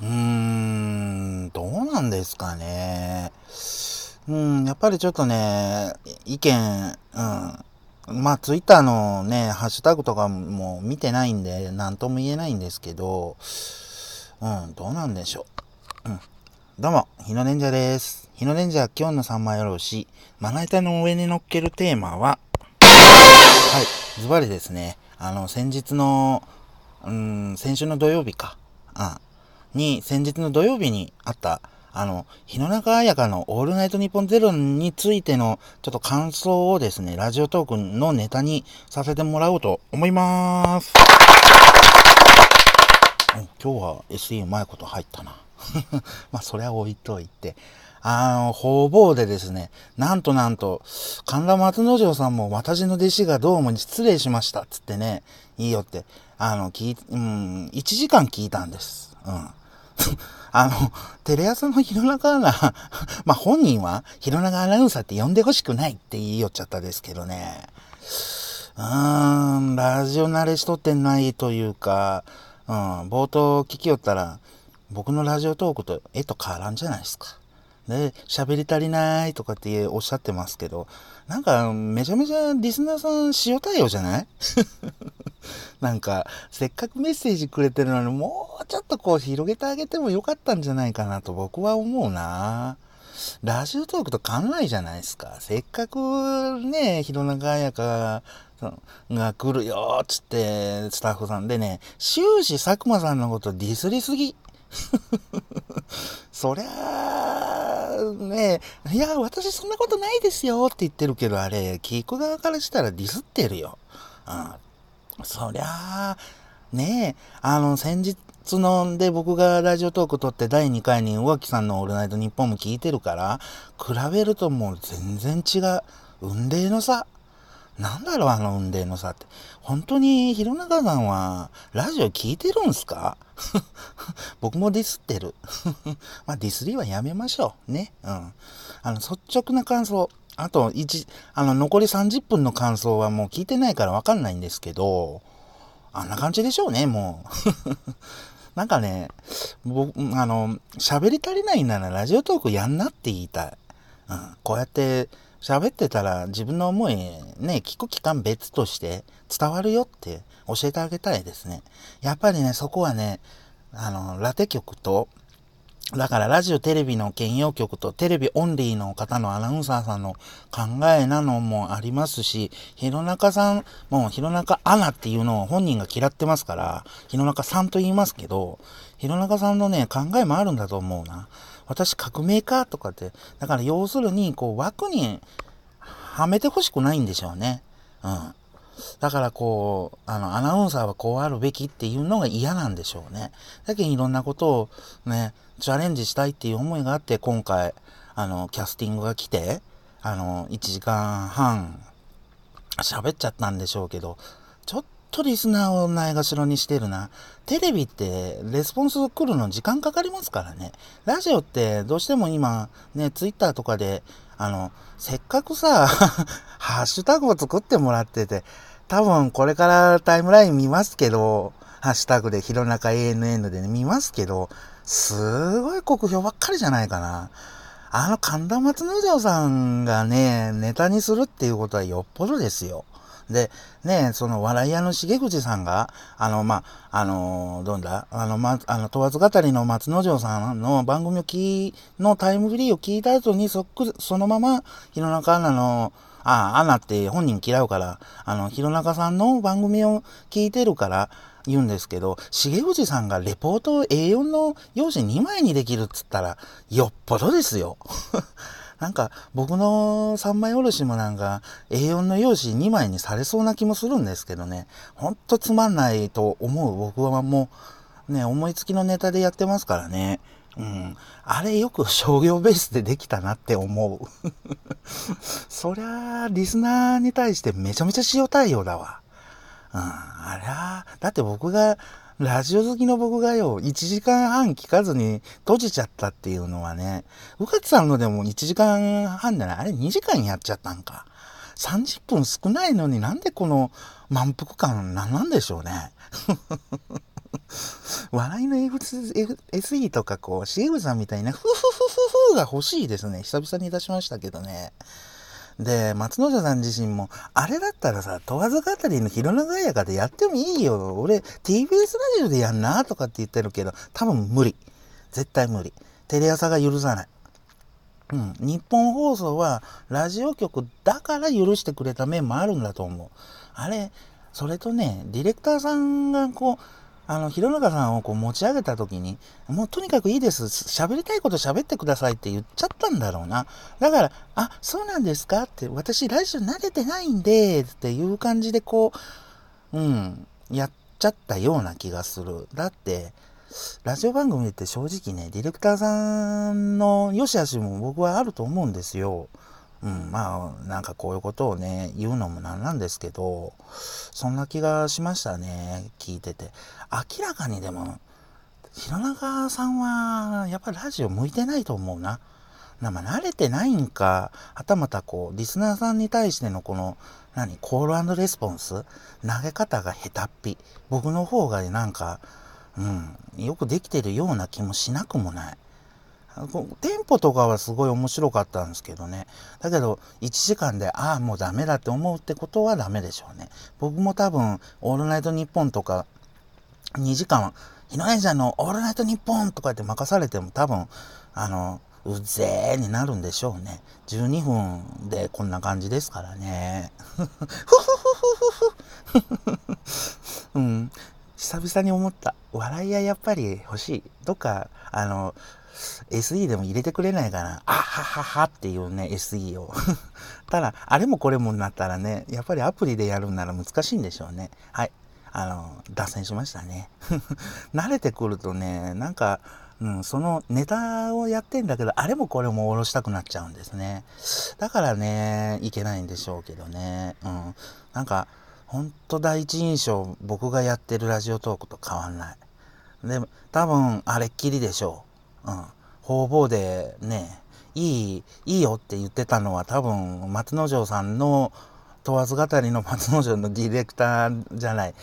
うーん、どうなんですかね。うん、やっぱりちょっとね、意見、うん。まあ、ツイッターのね、ハッシュタグとかも見てないんで、なんとも言えないんですけど、うん、どうなんでしょう。うん。どうも、日野忍者です。日野忍者今日の三枚おろし、まな板の上に乗っけるテーマは、はい、ズバリですね。あの、先日の、うん、先週の土曜日か。あに、先日の土曜日にあった、あの、日野中彩香のオールナイトニッポンゼロについてのちょっと感想をですね、ラジオトークのネタにさせてもらおうと思います。今日は SE うまいこと入ったな。まあ、それは置いといて。あの、方々でですね、なんとなんと、神田松之丞さんも私の弟子がどうも失礼しました、つってね、いいよって、あの、聞い、うん、1時間聞いたんです。うん。あの、テレ朝の弘中アナ、まあ、本人は弘中アナウンサーって呼んでほしくないって言いよっちゃったですけどね。うーん、ラジオ慣れしとってないというか、うん、冒頭聞きよったら、僕のラジオトークと絵と変わらんじゃないですか。で、喋り足りないとかっておっしゃってますけど、なんか、めちゃめちゃリスナーさん塩対応じゃない？なんか、せっかくメッセージくれてるのに、もうちょっとこう広げてあげてもよかったんじゃないかなと僕は思うな。ラジオトークと考えじゃないですか。せっかくね、弘中彩香が来るよ、つって、スタッフさんでね、終始佐久間さんのことディスりすぎ。そりゃあ、ねいや、私そんなことないですよって言ってるけど、あれ、聞く側からしたらディスってるよ。うん。そりゃあ、ねえ、あの、先日ので僕がラジオトーク撮って第2回に浮気さんのオールナイトニッポンも聞いてるから、比べるともう全然違う。運命の差。なんだろう、あの運命の差って。本当に、弘中さんは、ラジオ聞いてるんすか？僕もディスってる。まあ、ディスりはやめましょう。ね。うん。あの、率直な感想。あと、一、あの、残り30分の感想はもう聞いてないからわかんないんですけど、あんな感じでしょうね、もう。なんかね、僕、あの、喋り足りないならラジオトークやんなって言いたい。うん。こうやって、喋ってたら自分の思いね、聞く期間別として伝わるよって教えてあげたいですね。やっぱりね、そこはね、あの、ラテ曲と、だからラジオテレビの兼用局とテレビオンリーの方のアナウンサーさんの考えなのもありますし、弘中さん、もう弘中アナっていうのを本人が嫌ってますから、弘中さんと言いますけど、弘中さんのね、考えもあるんだと思うな。私革命家とかって、だから要するに、こう枠にはめてほしくないんでしょうね。うん。だからこう、あの、アナウンサーはこうあるべきっていうのが嫌なんでしょうね。だけどいろんなことをね、チャレンジしたいっていう思いがあって、今回、あの、キャスティングが来て、あの、1時間半喋っちゃったんでしょうけど、ちょっとリスナーをないがしろにしてるな。テレビってレスポンス来るの時間かかりますからね。ラジオってどうしても今、ね、ツイッターとかで、あの、せっかくさ、ハッシュタグを作ってもらってて、多分これからタイムライン見ますけど、ハッシュタグで弘中 ANN でね、見ますけど、すごい酷評ばっかりじゃないかな。あの神田松之丞さんがね、ネタにするっていうことはよっぽどですよ。で、ね、その笑い屋の重口さんが、あの、まあ、あの、どんだ？あの、ま、あの、問わず語りの松之丞さんの番組を聞のタイムフリーを聞いた後にそっくり、そのまま、弘中アナの、あ、アナって本人嫌うから、あの、弘中さんの番組を聞いてるから、言うんですけど、重藤さんがレポートを A4 の用紙2枚にできるっつったら、よっぽどですよ。なんか、僕の三枚おろしもなんか、A4 の用紙2枚にされそうな気もするんですけどね。ほんとつまんないと思う僕はもう、ね、思いつきのネタでやってますからね。うん。あれよく商業ベースでできたなって思う。そりゃリスナーに対してめちゃめちゃ塩対応だわ。うん。あら、だって僕が、ラジオ好きの僕がよ、1時間半聞かずに閉じちゃったっていうのはね、うかつさんのでも1時間半じゃない？あれ2時間やっちゃったんか。30分少ないのになんでこの満腹感なんなんでしょうね。笑いの SE とかこう、シーブさんみたいな、ふふふふふが欲しいですね。久々に出しましたけどね。で、松之丞さん自身も、あれだったらさ、問わず語りの広長やかでやってもいいよ。俺、TBS ラジオでやんなとかって言ってるけど、多分無理。絶対無理。テレ朝が許さない。うん。日本放送は、ラジオ局だから許してくれた面もあるんだと思う。あれ、それとね、ディレクターさんがこう、あの、弘中さんをこう持ち上げた時に、もうとにかくいいです。喋りたいこと喋ってくださいって言っちゃったんだろうな。だから、あ、そうなんですか？って、私ラジオ慣れてないんで、っていう感じでこう、うん、やっちゃったような気がする。だって、ラジオ番組って正直ね、ディレクターさんの良し悪しも僕はあると思うんですよ。うん、まあ、なんかこういうことをね、言うのもなんなんですけど、そんな気がしましたね、聞いてて。明らかにでも、弘中さんは、やっぱりラジオ向いてないと思うな。なまあ、慣れてないんか、はたまたこう、リスナーさんに対してのこの、何、コールレスポンス投げ方が下手っぴ。僕の方がなんか、うん、よくできてるような気もしなくもない。テンポとかはすごい面白かったんですけどね。だけど、1時間で、ああ、もうダメだって思うってことはダメでしょうね。僕も多分、オールナイトニッポンとか、2時間、日野ちゃんのオールナイトニッポンとかって任されても多分、あの、うぜーになるんでしょうね。12分でこんな感じですからね。ふふふふふ。うん。久々に思った。笑いはやっぱり欲しい。どっか、あの、SE でも入れてくれないかな。あはははっていうね、SE を。ただ、あれもこれもなったらね、やっぱりアプリでやるんなら難しいんでしょうね。はい。あの、脱線しましたね。慣れてくるとね、なんか、うん、そのネタをやってんだけど、あれもこれも下ろしたくなっちゃうんですね。だからね、いけないんでしょうけどね。うん。なんか、ほんと第一印象、僕がやってるラジオトークと変わんない。でも、多分、あれっきりでしょう。うん、方々でね、いい、いいよって言ってたのは多分、松之丞さんの、問わず語りの松之丞のディレクターじゃない、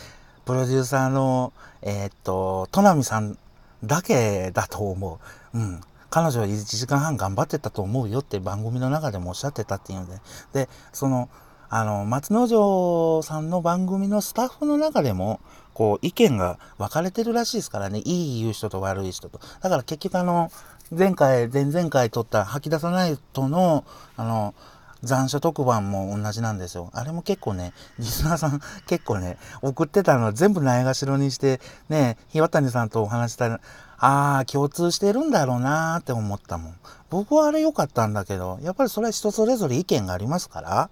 プロデューサーの、えー、っと、戸波さんだけだと思う。うん。彼女は1時間半頑張ってたと思うよって番組の中でもおっしゃってたっていうので。で、その、あの、松之丞さんの番組のスタッフの中でも、こう、意見が分かれてるらしいですからね。いい言う人と悪い人と。だから結局あの、前回、前々回撮った吐き出さないとの、あの、残暑特番も同じなんですよ。あれも結構ね、リスナーさん結構ね、送ってたの全部ないがしろにして、ね、日渡谷さんとお話したら、ああ、共通してるんだろうなーって思ったもん。僕はあれ良かったんだけど、やっぱりそれは人それぞれ意見がありますから、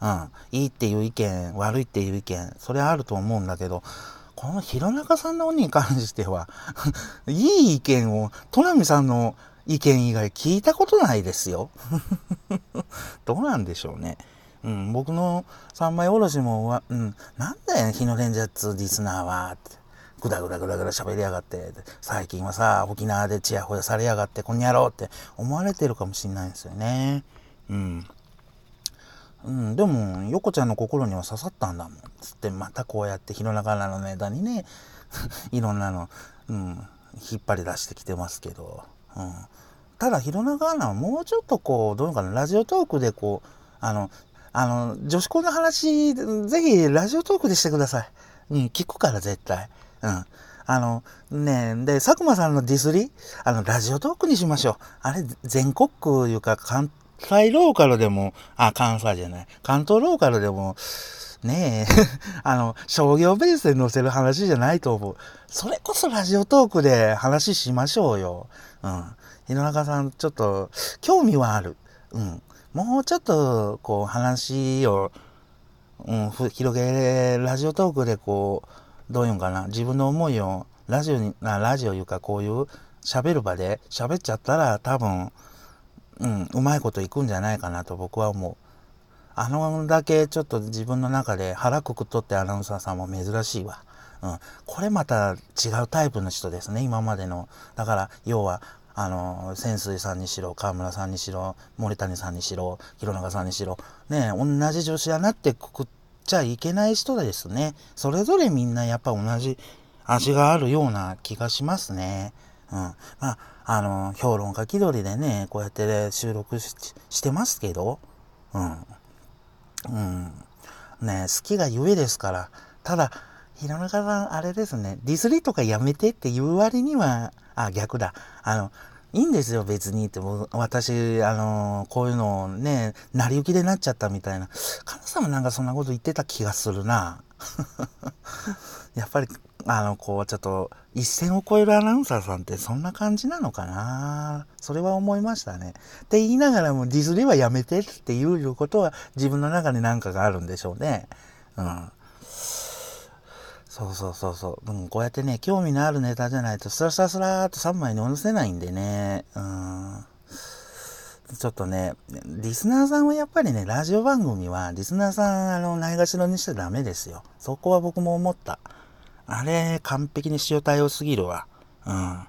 うん、いいっていう意見、悪いっていう意見、それはあると思うんだけど、この弘中さんの鬼に関しては いい意見を、戸波さんの意見以外聞いたことないですよ。どうなんでしょうね。うん、僕の三枚おろしも、うん、なんだよ、日のレンジャーリスナーは、って。ぐだぐだぐだぐだ喋りやがって、最近はさ、沖縄でチヤホヤされやがって、こんにゃろうって思われてるかもしんないんですよね。うん。うん、でも、横ちゃんの心には刺さったんだもん。つって、またこうやって弘中菜のネタにね、いろんなの、うん、引っ張り出してきてますけど。うん、ただ、弘中アナはもうちょっとこう、どういうかな、ラジオトークでこう、あの、あの、女子校の話、ぜひラジオトークでしてください。うん、聞くから絶対。うん。あの、ねで、佐久間さんのディスりあの、ラジオトークにしましょう。あれ、全国区いうか、関西ローカルでも、あ、関西じゃない。関東ローカルでも、ねえ、あの、商業ベースで載せる話じゃないと思う。それこそラジオトークで話しましょうよ。うん。日野中さん、ちょっと、興味はある。うん。もうちょっと、こう、話を、うん、広げ、ラジオトークでこう、どういうんかな、自分の思いを、ラジオに、ラジオいうかこういう喋る場で喋っちゃったら多分、うん、うまいこといくんじゃないかなと僕は思う。あのだけちょっと自分の中で腹くくっとってアナウンサーさんも珍しいわ。うん。これまた違うタイプの人ですね、今までの。だから、要は、あの、潜水さんにしろ、河村さんにしろ、森谷さんにしろ、弘中さんにしろ、ね同じ女子アナってくくっちゃいけない人ですね。それぞれみんなやっぱ同じ、味があるような気がしますね。うん。まあ、あの、評論家気取りでね、こうやって、ね、収録してますけど、うん。うん。ね、好きがゆえですから。ただ、平中さん、あれですね、ディスリとかやめてって言う割には、あ、逆だ。あの、いいんですよ、別にって。私、あの、こういうのをね、成り行きでなっちゃったみたいな。神様なんかそんなこと言ってた気がするな。やっぱり、あの、こう、ちょっと、一線を越えるアナウンサーさんってそんな感じなのかなそれは思いましたね。って言いながらも、ディスりはやめてっていうことは自分の中に何かがあるんでしょうね。うん。そうそうそうそう。うん、こうやってね、興味のあるネタじゃないと、スラスラスラーっと3枚に載せないんでね。うん。ちょっとね、リスナーさんはやっぱりね、ラジオ番組は、リスナーさん、あの、ないがしろにしちゃダメですよ。そこは僕も思った。あれ、完璧に塩対応すぎるわ。うん。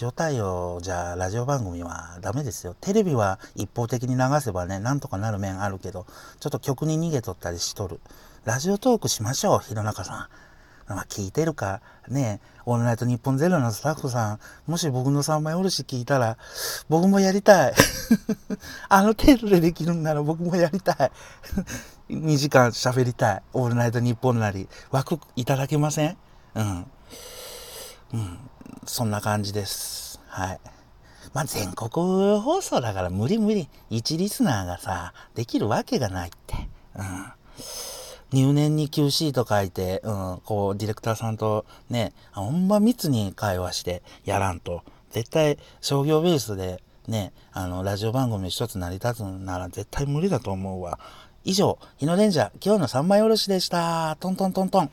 塩対応じゃラジオ番組はダメですよ。テレビは一方的に流せばね、なんとかなる面あるけど、ちょっと曲に逃げとったりしとる。ラジオトークしましょう、弘中さん。まあ、聞いてるか、ね、オールナイトニッポンゼロのスタッフさん、もし僕の3枚おろし聞いたら、僕もやりたい。あの程度でできるんなら僕もやりたい。2時間喋りたい。オールナイトニッポンなり。枠いただけません？うん。うん。そんな感じです。はい。まあ、全国放送だから無理無理。1リスナーがさ、できるわけがないって。うん。入念に QC と書いて、うん、こう、ディレクターさんとね、ほんま密に会話してやらんと。絶対商業ベースでね、あの、ラジオ番組一つ成り立つなら絶対無理だと思うわ。以上、日のレンジャー、今日の三枚おろしでした。トントントントン。